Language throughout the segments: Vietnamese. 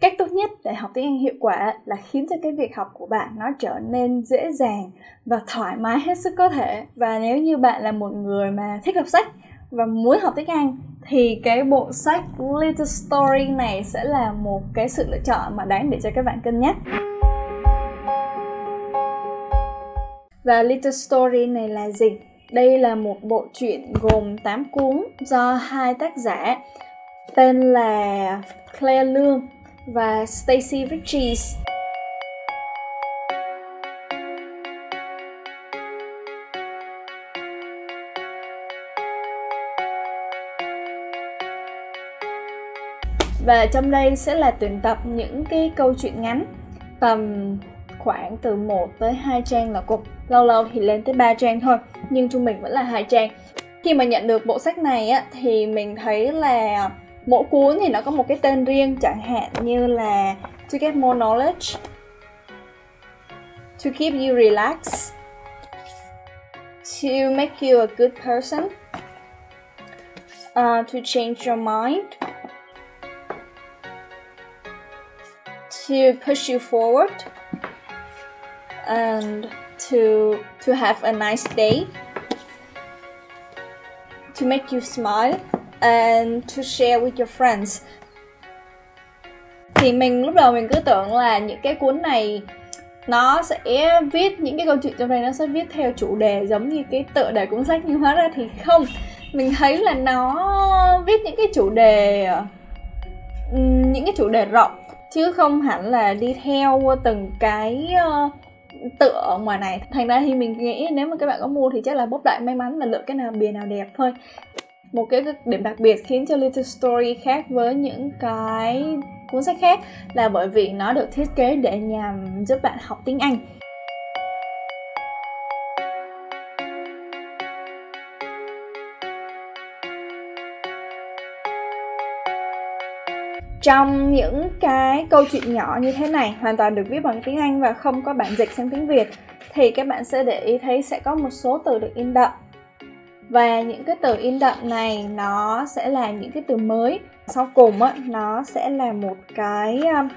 cách tốt nhất để học tiếng Anh hiệu quả là khiến cho cái việc học của bạn nó trở nên dễ dàng và thoải mái hết sức có thể và nếu như bạn là một người mà thích đọc sách và muốn học tiếng Anh, thì cái bộ sách Little Story này sẽ là một cái sự lựa chọn mà đáng để cho các bạn cân nhắc. Và Little Story này là gì? Đây là một bộ truyện gồm 8 cuốn do hai tác giả tên là Claire Lương và Stacy Richards Và trong đây sẽ là tuyển tập những cái câu chuyện ngắn tầm khoảng từ 1 tới 2 trang là cục Lâu lâu thì lên tới 3 trang thôi, nhưng trung bình vẫn là hai trang. Khi mà nhận được bộ sách này á thì mình thấy là mỗi cuốn thì nó có một cái tên riêng chẳng hạn như là to get more knowledge to keep you relaxed to make you a good person uh, to change your mind to push you forward and to to have a nice day to make you smile and to share with your friends. Thì mình, lúc đầu mình cứ tưởng là những cái cuốn này nó sẽ viết, những cái câu chuyện trong đây nó sẽ viết theo chủ đề giống như cái tựa đề cuốn sách nhưng hóa ra thì không. Mình thấy là nó viết những cái chủ đề những cái chủ đề rộng, chứ không hẳn là đi theo từng cái ờ, tựa ở ngoài này. Thành ra thì mình nghĩ nếu mà các bạn có mua thì chắc là bốc đại may mắn là lựa cái nào bìa nào đẹp thôi một cái điểm đặc biệt khiến cho Little Story khác với những cái cuốn sách khác là bởi vì nó được thiết kế để nhằm giúp bạn học tiếng Anh. Trong những cái câu chuyện nhỏ như thế này, hoàn toàn được viết bằng tiếng Anh và không có bản dịch sang tiếng Việt, thì các bạn sẽ để ý thấy sẽ có một số từ được in đậm và những cái từ in đậm này nó sẽ là những cái từ mới. Sau cùng á nó sẽ là một cái um,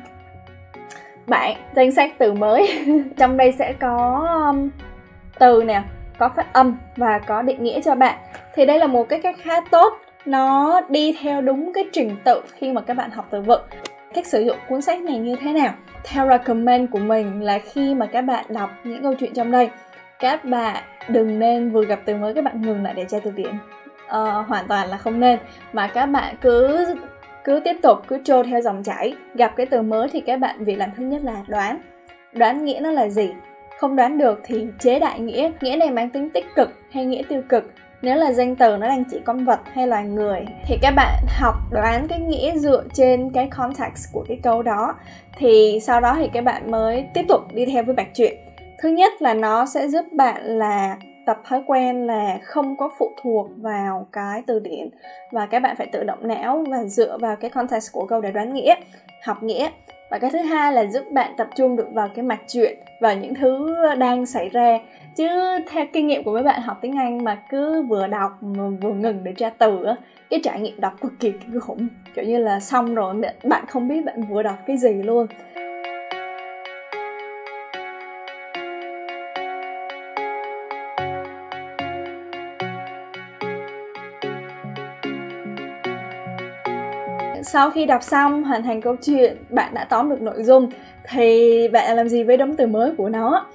bảng danh sách từ mới. Trong đây sẽ có um, từ nè có phát âm và có định nghĩa cho bạn. Thì đây là một cái cách khá tốt. Nó đi theo đúng cái trình tự khi mà các bạn học từ vựng. Cách sử dụng cuốn sách này như thế nào? Theo recommend của mình là khi mà các bạn đọc những câu chuyện trong đây các bạn đừng nên vừa gặp từ mới các bạn ngừng lại để tra từ điển. Uh, hoàn toàn là không nên. Mà các bạn cứ cứ tiếp tục cứ trôi theo dòng chảy. Gặp cái từ mới thì các bạn việc làm thứ nhất là đoán. Đoán nghĩa nó là gì? Không đoán được thì chế đại nghĩa. Nghĩa này mang tính tích cực hay nghĩa tiêu cực? Nếu là danh từ nó đang chỉ con vật hay là người thì các bạn học đoán cái nghĩa dựa trên cái context của cái câu đó. Thì sau đó thì các bạn mới tiếp tục đi theo với bạch chuyện thứ nhất là nó sẽ giúp bạn là tập thói quen là không có phụ thuộc vào cái từ điển và các bạn phải tự động não và dựa vào cái context của câu để đoán nghĩa, học nghĩa. Và cái thứ hai là giúp bạn tập trung được vào cái mạch chuyện và những thứ đang xảy ra. Chứ theo kinh nghiệm của mấy bạn học tiếng anh mà cứ vừa đọc mà vừa ngừng để tra từ á, cái trải nghiệm đọc cực kỳ kinh khủng. Kiểu như là xong rồi, bạn không biết bạn vừa đọc cái gì luôn. Sau khi đọc xong hoàn thành câu chuyện bạn đã tóm được nội dung thì bạn làm gì với đống từ mới của nó?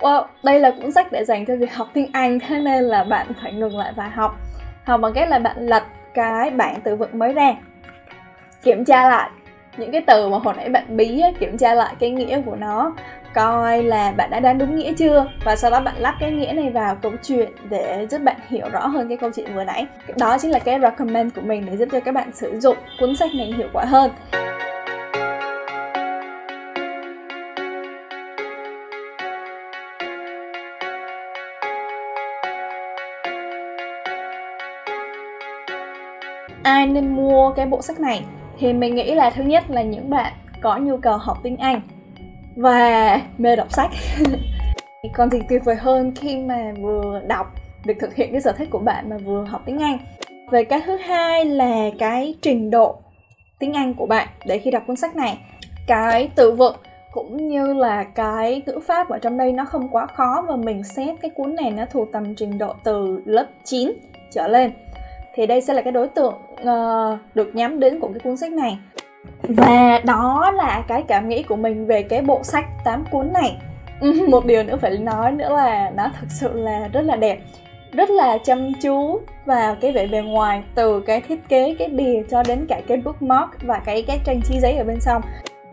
Wow, đây là cuốn sách để dành cho việc học tiếng anh thế nên là bạn phải ngừng lại và học. Học bằng cách là bạn lật cái bảng từ vựng mới ra. Kiểm tra lại những cái từ mà hồi nãy bạn bí kiểm tra lại cái nghĩa của nó coi là bạn đã đoán đúng nghĩa chưa? Và sau đó bạn lắp cái nghĩa này vào câu chuyện để giúp bạn hiểu rõ hơn cái câu chuyện vừa nãy. Đó chính là cái recommend của mình để giúp cho các bạn sử dụng cuốn sách này hiệu quả hơn. Ai nên mua cái bộ sách này? Thì mình nghĩ là thứ nhất là những bạn có nhu cầu học tiếng Anh và mê đọc sách. Còn gì tuyệt vời hơn khi mà vừa đọc việc thực hiện cái sở thích của bạn mà vừa học tiếng Anh. Về cái thứ hai là cái trình độ tiếng Anh của bạn để khi đọc cuốn sách này. Cái từ vựng cũng như là cái ngữ pháp ở trong đây nó không quá khó và mình xét cái cuốn này nó thuộc tầm trình độ từ lớp 9 trở lên. Thì đây sẽ là cái đối tượng uh, được nhắm đến của cái cuốn sách này và đó là cái cảm nghĩ của mình về cái bộ sách 8 cuốn này. Ừ, một điều nữa phải nói nữa là nó thực sự là rất là đẹp, rất là chăm chú vào cái vẻ bề ngoài, từ cái thiết kế, cái bìa cho đến cả cái bookmark và cái cái trang trí giấy ở bên trong.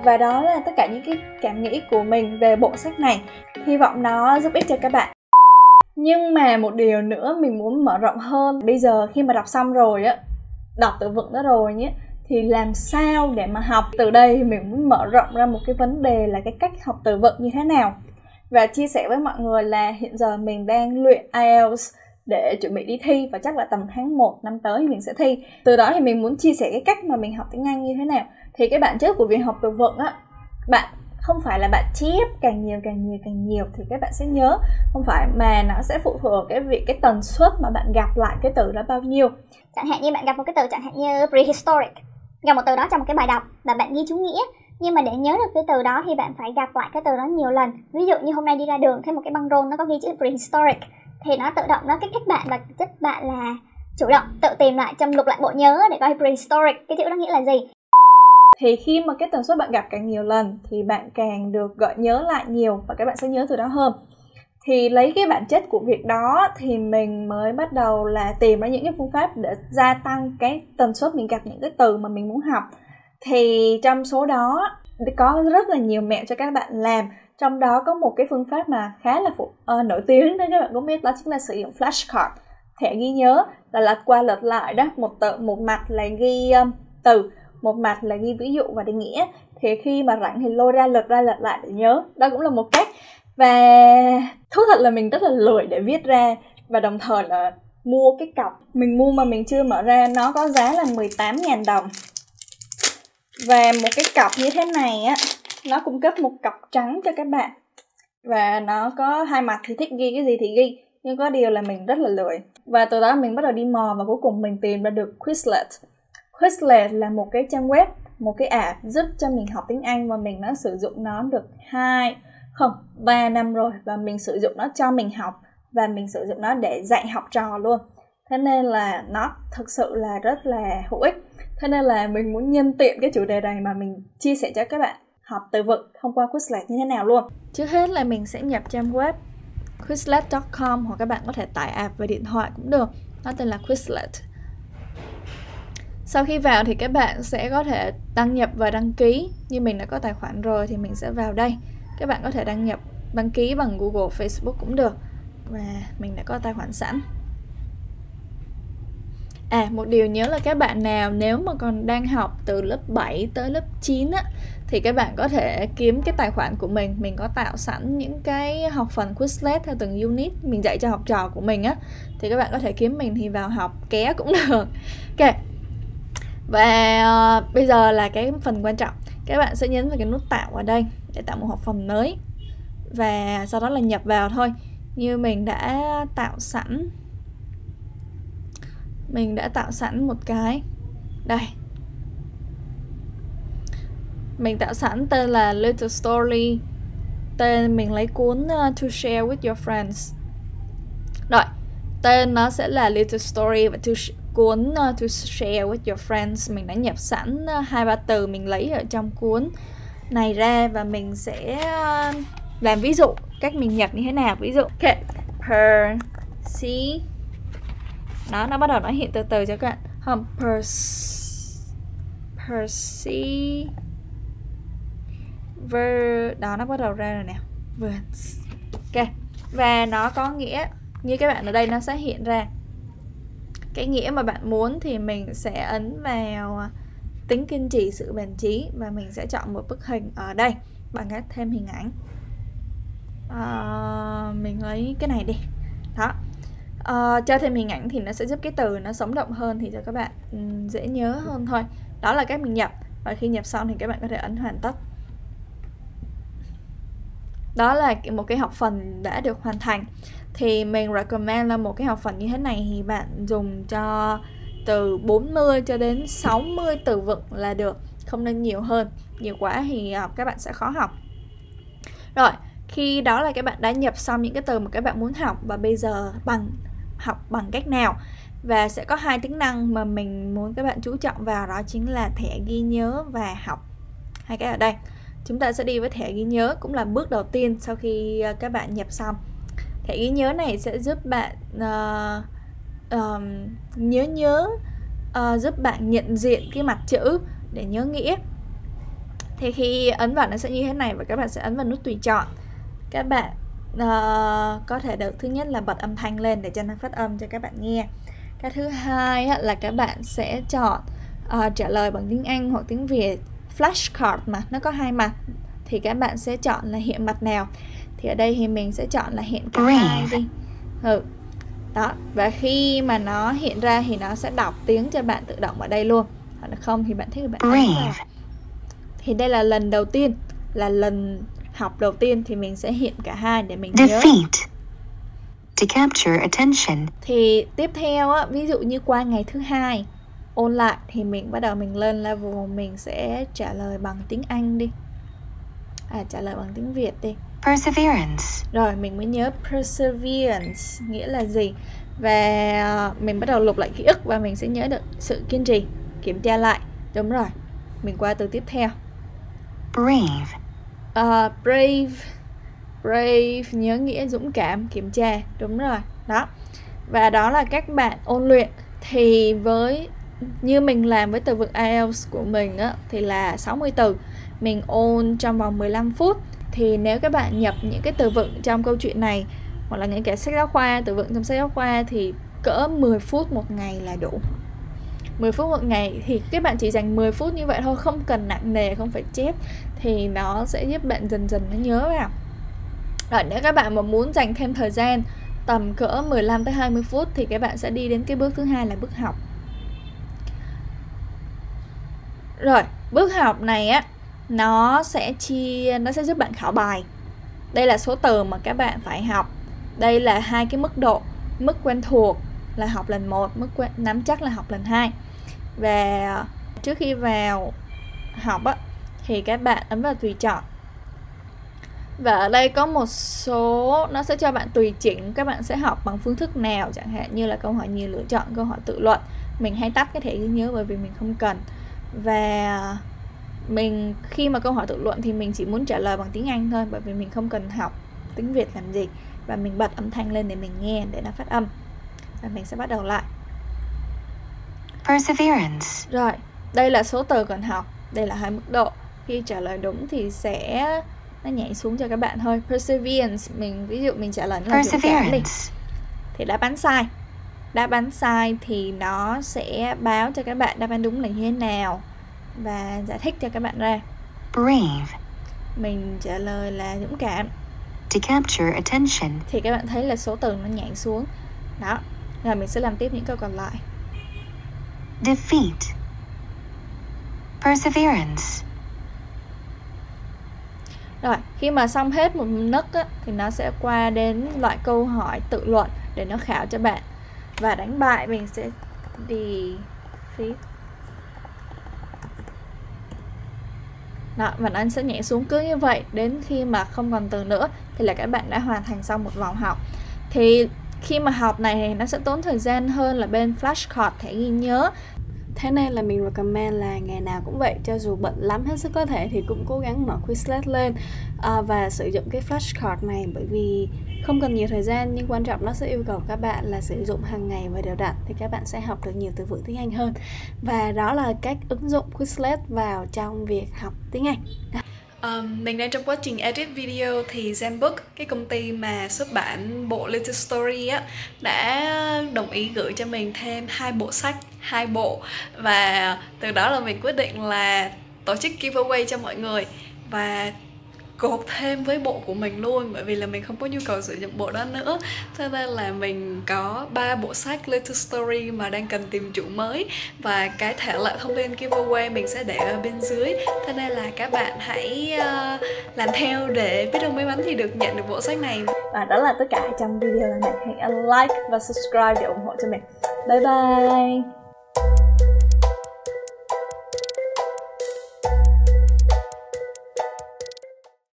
Và đó là tất cả những cái cảm nghĩ của mình về bộ sách này. Hy vọng nó giúp ích cho các bạn. Nhưng mà một điều nữa mình muốn mở rộng hơn. Bây giờ khi mà đọc xong rồi á, đọc từ vựng đó rồi nhé thì làm sao để mà học? Từ đây mình muốn mở rộng ra một cái vấn đề là cái cách học từ vựng như thế nào. Và chia sẻ với mọi người là hiện giờ mình đang luyện IELTS để chuẩn bị đi thi và chắc là tầm tháng 1 năm tới mình sẽ thi. Từ đó thì mình muốn chia sẻ cái cách mà mình học tiếng Anh như thế nào. Thì cái bản chất của việc học từ vựng á, bạn không phải là bạn chép càng nhiều càng nhiều càng nhiều thì các bạn sẽ nhớ. Không phải mà nó sẽ phụ thuộc vào cái việc cái tần suất mà bạn gặp lại cái từ đó bao nhiêu. Chẳng hạn như bạn gặp một cái từ chẳng hạn như prehistoric gặp một từ đó trong một cái bài đọc và bạn ghi chú nghĩa. Nhưng mà để nhớ được cái từ đó thì bạn phải gặp lại cái từ đó nhiều lần. Ví dụ như hôm nay đi ra đường thấy một cái băng rôn nó có ghi chữ prehistoric thì nó tự động nó kích thích bạn và giúp bạn là chủ động tự tìm lại trong lục lại bộ nhớ để coi prehistoric cái chữ đó nghĩa là gì. Thì khi mà cái tần suất bạn gặp càng nhiều lần thì bạn càng được gợi nhớ lại nhiều và các bạn sẽ nhớ từ đó hơn thì lấy cái bản chất của việc đó thì mình mới bắt đầu là tìm ra những cái phương pháp để gia tăng cái tần suất mình gặp những cái từ mà mình muốn học. Thì trong số đó có rất là nhiều mẹo cho các bạn làm. Trong đó có một cái phương pháp mà khá là phụ, uh, ờ, nổi tiếng đó các bạn cũng biết đó chính là sử dụng flashcard. Thẻ ghi nhớ là lật qua lật lại đó một tờ một mặt là ghi um, từ một mặt là ghi ví dụ và định nghĩa. Thì khi mà rảnh thì lôi ra lật ra lật lại để nhớ. Đó cũng là một cách và thú thật là mình rất là lười để viết ra và đồng thời là mua cái cọc mình mua mà mình chưa mở ra, nó có giá là 18.000 đồng. Và một cái cọc như thế này á, nó cung cấp một cọc trắng cho các bạn. Và nó có hai mặt, thì thích ghi cái gì thì ghi, nhưng có điều là mình rất là lười. Và từ đó mình bắt đầu đi mò và cuối cùng mình tìm ra được Quizlet. Quizlet là một cái trang web, một cái app giúp cho mình học tiếng Anh và mình đã sử dụng nó được hai không, ba năm rồi và mình sử dụng nó cho mình học và mình sử dụng nó để dạy học trò luôn. Thế nên là nó thực sự là rất là hữu ích. Thế nên là mình muốn nhân tiện cái chủ đề này mà mình chia sẻ cho các bạn học từ vựng thông qua Quizlet như thế nào luôn. Trước hết là mình sẽ nhập trang web quizlet.com hoặc các bạn có thể tải app về điện thoại cũng được. Nó tên là Quizlet. Sau khi vào thì các bạn sẽ có thể đăng nhập và đăng ký. Như mình đã có tài khoản rồi thì mình sẽ vào đây các bạn có thể đăng nhập đăng ký bằng Google Facebook cũng được. Và mình đã có tài khoản sẵn. À, một điều nhớ là các bạn nào nếu mà còn đang học từ lớp 7 tới lớp 9 á thì các bạn có thể kiếm cái tài khoản của mình. Mình có tạo sẵn những cái học phần Quizlet theo từng unit mình dạy cho học trò của mình á. Thì các bạn có thể kiếm mình thì vào học ké cũng được. Ok. Và uh, bây giờ là cái phần quan trọng các bạn sẽ nhấn vào cái nút tạo ở đây để tạo một hộp phòng mới. Và sau đó là nhập vào thôi. Như mình đã tạo sẵn mình đã tạo sẵn một cái. Đây. Mình tạo sẵn tên là Little Story. Tên mình lấy cuốn uh, To Share With Your Friends. Rồi tên nó sẽ là Little Story và to cuốn uh, To Share With Your Friends mình đã nhập sẵn ờ, hai uh, ba từ mình lấy ở trong cuốn này ra và mình sẽ uh, làm ví dụ cách mình nhập như thế nào. Ví dụ okay. per nó nó bắt đầu nó hiện từ từ cho các bạn. Không pers perceive ver đó nó bắt đầu ra rồi nè. Verbs ok và nó có nghĩa như các bạn ở đây nó sẽ hiện ra cái nghĩa mà bạn muốn thì mình sẽ ấn vào à, tính kiên trì sự bền trí và mình sẽ chọn một bức hình ở đây. Bằng cách thêm hình ảnh. À, mình lấy cái này đi. Đó. Ờ, à, cho thêm hình ảnh thì nó sẽ giúp cái từ nó sống động hơn thì cho các bạn um, dễ nhớ hơn thôi. Đó là cách mình nhập. Và khi nhập xong thì các bạn có thể ấn hoàn tất. Đó là một cái học phần đã được hoàn thành thì mình recommend là một cái học phần như thế này thì bạn dùng cho từ 40 cho đến 60 từ vựng là được, không nên nhiều hơn. Nhiều quá thì à, các bạn sẽ khó học. Rồi, khi đó là các bạn đã nhập xong những cái từ mà các bạn muốn học và bây giờ bằng, học bằng cách nào? Và sẽ có hai tính năng mà mình muốn các bạn chú trọng vào, đó chính là thẻ ghi nhớ và học. Hai cái ở đây. Chúng ta sẽ đi với thẻ ghi nhớ cũng là bước đầu tiên sau khi à, các bạn nhập xong thẻ ghi nhớ này sẽ giúp bạn uh, um, nhớ nhớ uh, giúp bạn nhận diện cái mặt chữ để nhớ nghĩa. Thì khi ấn vào nó sẽ như thế này và các bạn sẽ ấn vào nút tùy chọn. Các bạn uh, có thể được thứ nhất là bật âm thanh lên để cho nó phát âm cho các bạn nghe. Cái thứ hai là các bạn sẽ chọn uh, trả lời bằng tiếng Anh hoặc tiếng Việt. Flashcard mà nó có hai mặt. Thì các bạn sẽ chọn là hiện mặt nào thì ở đây thì mình sẽ chọn là hiện cả hai đi. Ừ. Đó và khi mà nó hiện ra thì nó sẽ đọc tiếng cho bạn tự động ở đây luôn. Hoặc là không thì bạn thích thì bạn vào thì đây là lần đầu tiên là lần học đầu tiên thì mình sẽ hiện cả hai để mình nhớ. To capture attention. Thì tiếp theo á, ví dụ như qua ngày thứ hai ôn lại thì mình bắt đầu mình lên level mình sẽ trả lời bằng tiếng Anh đi. À trả lời bằng tiếng Việt đi. Perseverance. Rồi mình mới nhớ perseverance nghĩa là gì và mình bắt đầu lục lại ký ức và mình sẽ nhớ được sự kiên trì, kiểm tra lại. Đúng rồi. Mình qua từ tiếp theo. Brave. Uh, brave brave nhớ nghĩa dũng cảm kiểm tra đúng rồi đó và đó là các bạn ôn luyện thì với như mình làm với từ vựng IELTS của mình á, thì là 60 từ mình ôn trong vòng 15 phút. Thì nếu các bạn nhập những cái từ vựng trong câu chuyện này hoặc là những cái sách giáo khoa từ vựng trong sách giáo khoa thì cỡ 10 phút một ngày là đủ. 10 phút một ngày thì các bạn chỉ dành 10 phút như vậy thôi không cần nặng nề không phải chép thì nó sẽ giúp bạn dần dần nó nhớ vào. Rồi nếu các bạn mà muốn dành thêm thời gian tầm cỡ 15 tới 20 phút thì các bạn sẽ đi đến cái bước thứ hai là bước học. Rồi, bước học này á nó sẽ chia nó sẽ giúp bạn khảo bài. Đây là số từ mà các bạn phải học. Đây là hai cái mức độ, mức quen thuộc là học lần 1, mức quen, nắm chắc là học lần 2. Và ờ, trước khi vào học á thì các bạn ấn vào tùy chọn và ở đây có một số nó sẽ cho bạn tùy chỉnh các bạn sẽ học bằng phương thức nào chẳng hạn như là câu hỏi nhiều lựa chọn câu hỏi tự luận mình hay tắt cái thẻ ghi nhớ bởi vì mình không cần và mình khi mà câu hỏi tự luận thì mình chỉ muốn trả lời bằng tiếng Anh thôi bởi vì mình không cần học tiếng Việt làm gì. Và mình bật âm thanh lên để mình nghe để nó phát âm. Và mình sẽ bắt đầu lại. Perseverance. Rồi đây là số từ cần học. Đây là hai mức độ. Khi trả lời đúng thì sẽ nó nhảy xuống cho các bạn thôi. Perseverance mình ví dụ mình trả lời là dũng cảm đi. Thì đáp án sai. Đáp án sai thì nó sẽ báo cho các bạn đáp án đúng là như thế nào và giải thích cho các bạn ra. Brave. Mình trả lời là dũng cảm. To capture attention. Thì các bạn thấy là số từ nó nhảy xuống. Đó rồi mình sẽ làm tiếp những câu còn lại. Defeat. Perseverance. Rồi, khi mà xong hết một nấc á, thì nó sẽ qua đến loại câu hỏi tự luận để nó khảo cho bạn. Và đánh bại mình sẽ defeat. Đó, và nó sẽ nhảy xuống cứ như vậy đến khi mà không còn từ nữa thì là các bạn đã hoàn thành xong một vòng học. Thì khi mà học này thì nó sẽ tốn thời gian hơn là bên flashcard thẻ ghi nhớ Thế nên là mình recommend là ngày nào cũng vậy Cho dù bận lắm hết sức có thể thì cũng cố gắng mở Quizlet lên à, Và sử dụng cái flashcard này. Bởi vì không cần nhiều thời gian Nhưng quan trọng nó sẽ yêu cầu các bạn là sử dụng hàng ngày và đều đặn Thì các bạn sẽ học được nhiều từ vựng tiếng Anh hơn. Và đó là cách ứng dụng Quizlet vào trong việc học tiếng Anh. Um, mình đang trong quá trình edit video thì Zenbook, cái công ty mà xuất bản bộ Little Story á đã đồng ý gửi cho mình thêm hai bộ sách, hai bộ. Và từ đó là mình quyết định là tổ chức giveaway cho mọi người. Và gộp thêm với bộ của mình luôn bởi vì là mình không có nhu cầu sử dụng bộ đó nữa. Cho nên là mình có ba bộ sách Little Story mà đang cần tìm chủ mới và cái thể loại thông tin giveaway mình sẽ để ở bên dưới. Cho nên là các bạn hãy uh, làm theo để biết được may mắn thì được nhận được bộ sách này. Và đó là tất cả trong video lần này. Hãy like và subscribe để ủng hộ cho mình. Bye bye!